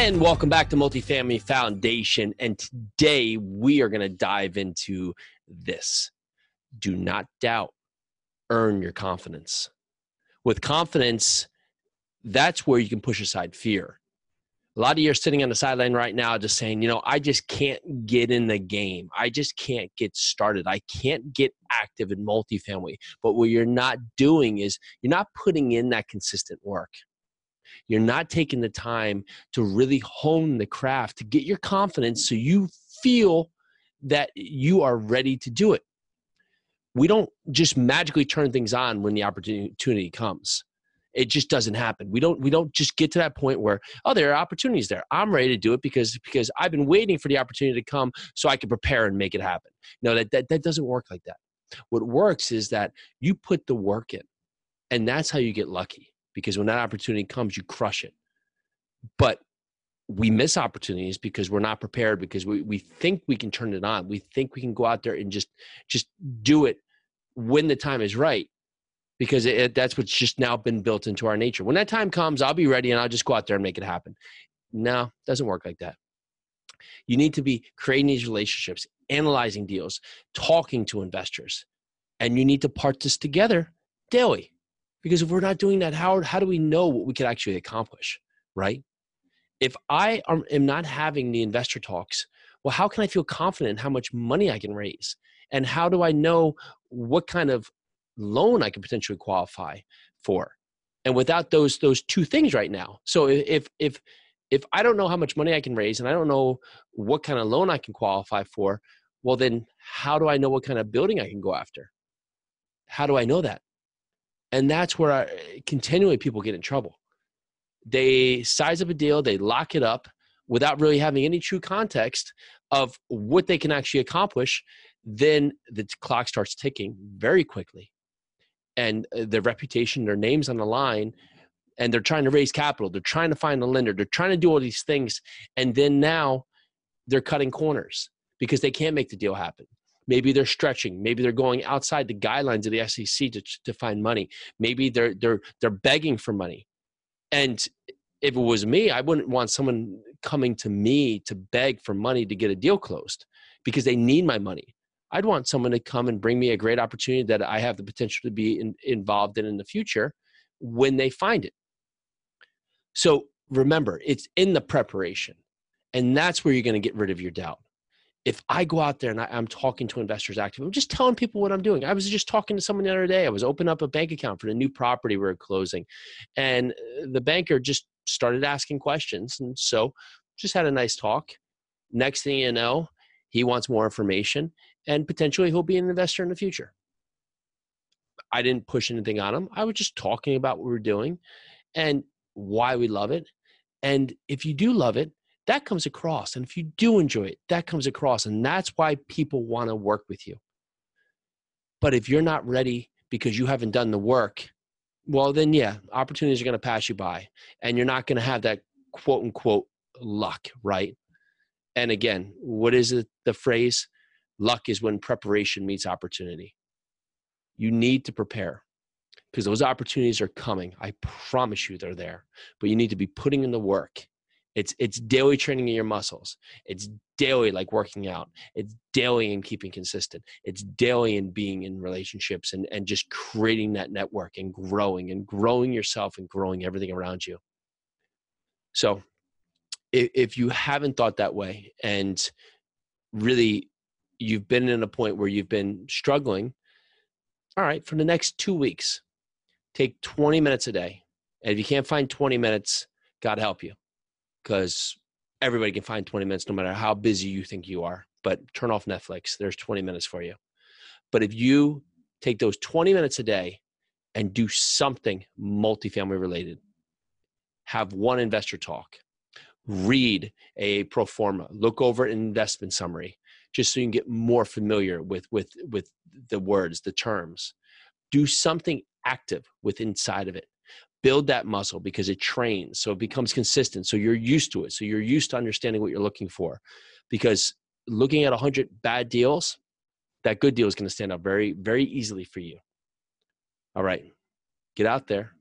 And welcome back to Multifamily Foundation. And today we are going to dive into this. Do not doubt, earn your confidence. With confidence, that's where you can push aside fear. A lot of you are sitting on the sideline right now just saying, you know, I just can't get in the game. I just can't get started. I can't get active in multifamily. But what you're not doing is you're not putting in that consistent work. You're not taking the time to really hone the craft, to get your confidence so you feel that you are ready to do it. We don't just magically turn things on when the opportunity comes. It just doesn't happen. We don't we don't just get to that point where oh there are opportunities there. I'm ready to do it because because I've been waiting for the opportunity to come so I can prepare and make it happen. No, that that, that doesn't work like that. What works is that you put the work in. And that's how you get lucky because when that opportunity comes, you crush it. But we miss opportunities because we're not prepared because we, we think we can turn it on. We think we can go out there and just just do it when the time is right because it, that's what's just now been built into our nature. When that time comes, I'll be ready and I'll just go out there and make it happen. No, it doesn't work like that. You need to be creating these relationships, analyzing deals, talking to investors, and you need to part this together daily. Because if we're not doing that, how, how do we know what we could actually accomplish, right? If I am not having the investor talks, well, how can I feel confident in how much money I can raise? And how do I know what kind of loan I can potentially qualify for? And without those those two things right now, so if if if I don't know how much money I can raise and I don't know what kind of loan I can qualify for, well then how do I know what kind of building I can go after? How do I know that? And that's where I, continually people get in trouble. They size up a deal they lock it up without really having any true context of what they can actually accomplish. Then the clock starts ticking very quickly. And uh, their reputation their names on the line and they're trying to raise capital they're trying to find a lender they're trying to do all these things. And then now they're cutting corners because they can't make the deal happen Maybe they're stretching. Maybe they're going outside the guidelines of the SEC to, to find money. Maybe they're they're they're begging for money. And if it was me, I wouldn't want someone coming to me to beg for money to get a deal closed because they need my money. I'd want someone to come and bring me a great opportunity that I have the potential to be in, involved in in the future when they find it. So remember, it's in the preparation. And that's where you're going to get rid of your doubt if I go out there and I, am talking to investors active, I'm just telling people what I'm doing. I was just talking to someone the other day. I was opening up a bank account for the new property we are closing, and uh, the banker just started asking questions, and so just had a nice talk. Next thing you know, he wants more information, and potentially he'll be an investor in the future. I didn't push anything on him. I was just talking about what we're doing and why we love it. And if you do love it, that comes across. And if you do enjoy it, that comes across. And that's why people want to work with you. But if you're not ready because you haven't done the work, well, then yeah, opportunities are going to pass you by. And you're not going to have that quote unquote luck, right? And again, what is it, the phrase? Luck is when preparation meets opportunity. You need to prepare because those opportunities are coming. I promise you they're there. But you need to be putting in the work it's it's daily training in your muscles. It's daily like working out. It's daily in keeping consistent. It's daily in being in relationships and, and just creating that network and growing and growing yourself and growing everything around you. So if, if you haven't thought that way and really you've been in a point where you've been struggling, all right, for the next two weeks, take 20 minutes a day. And if you can't find 20 minutes, God help you because everybody can find 20 minutes no matter how busy you think you are. But turn off Netflix. There's 20 minutes for you. But if you take those 20 minutes a day and do something multifamily related. Have one investor talk, read a pro forma, look over an investment summary, just so you can get more familiar with with with the words, the terms. Do something active with inside of it. Build that muscle because it trains, so it becomes consistent. So you're used to it. So you're used to understanding what you're looking for. Because looking at 100 bad deals, that good deal is going to stand out very, very easily for you. All right, get out there,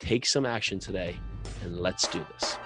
take some action today, and let's do this.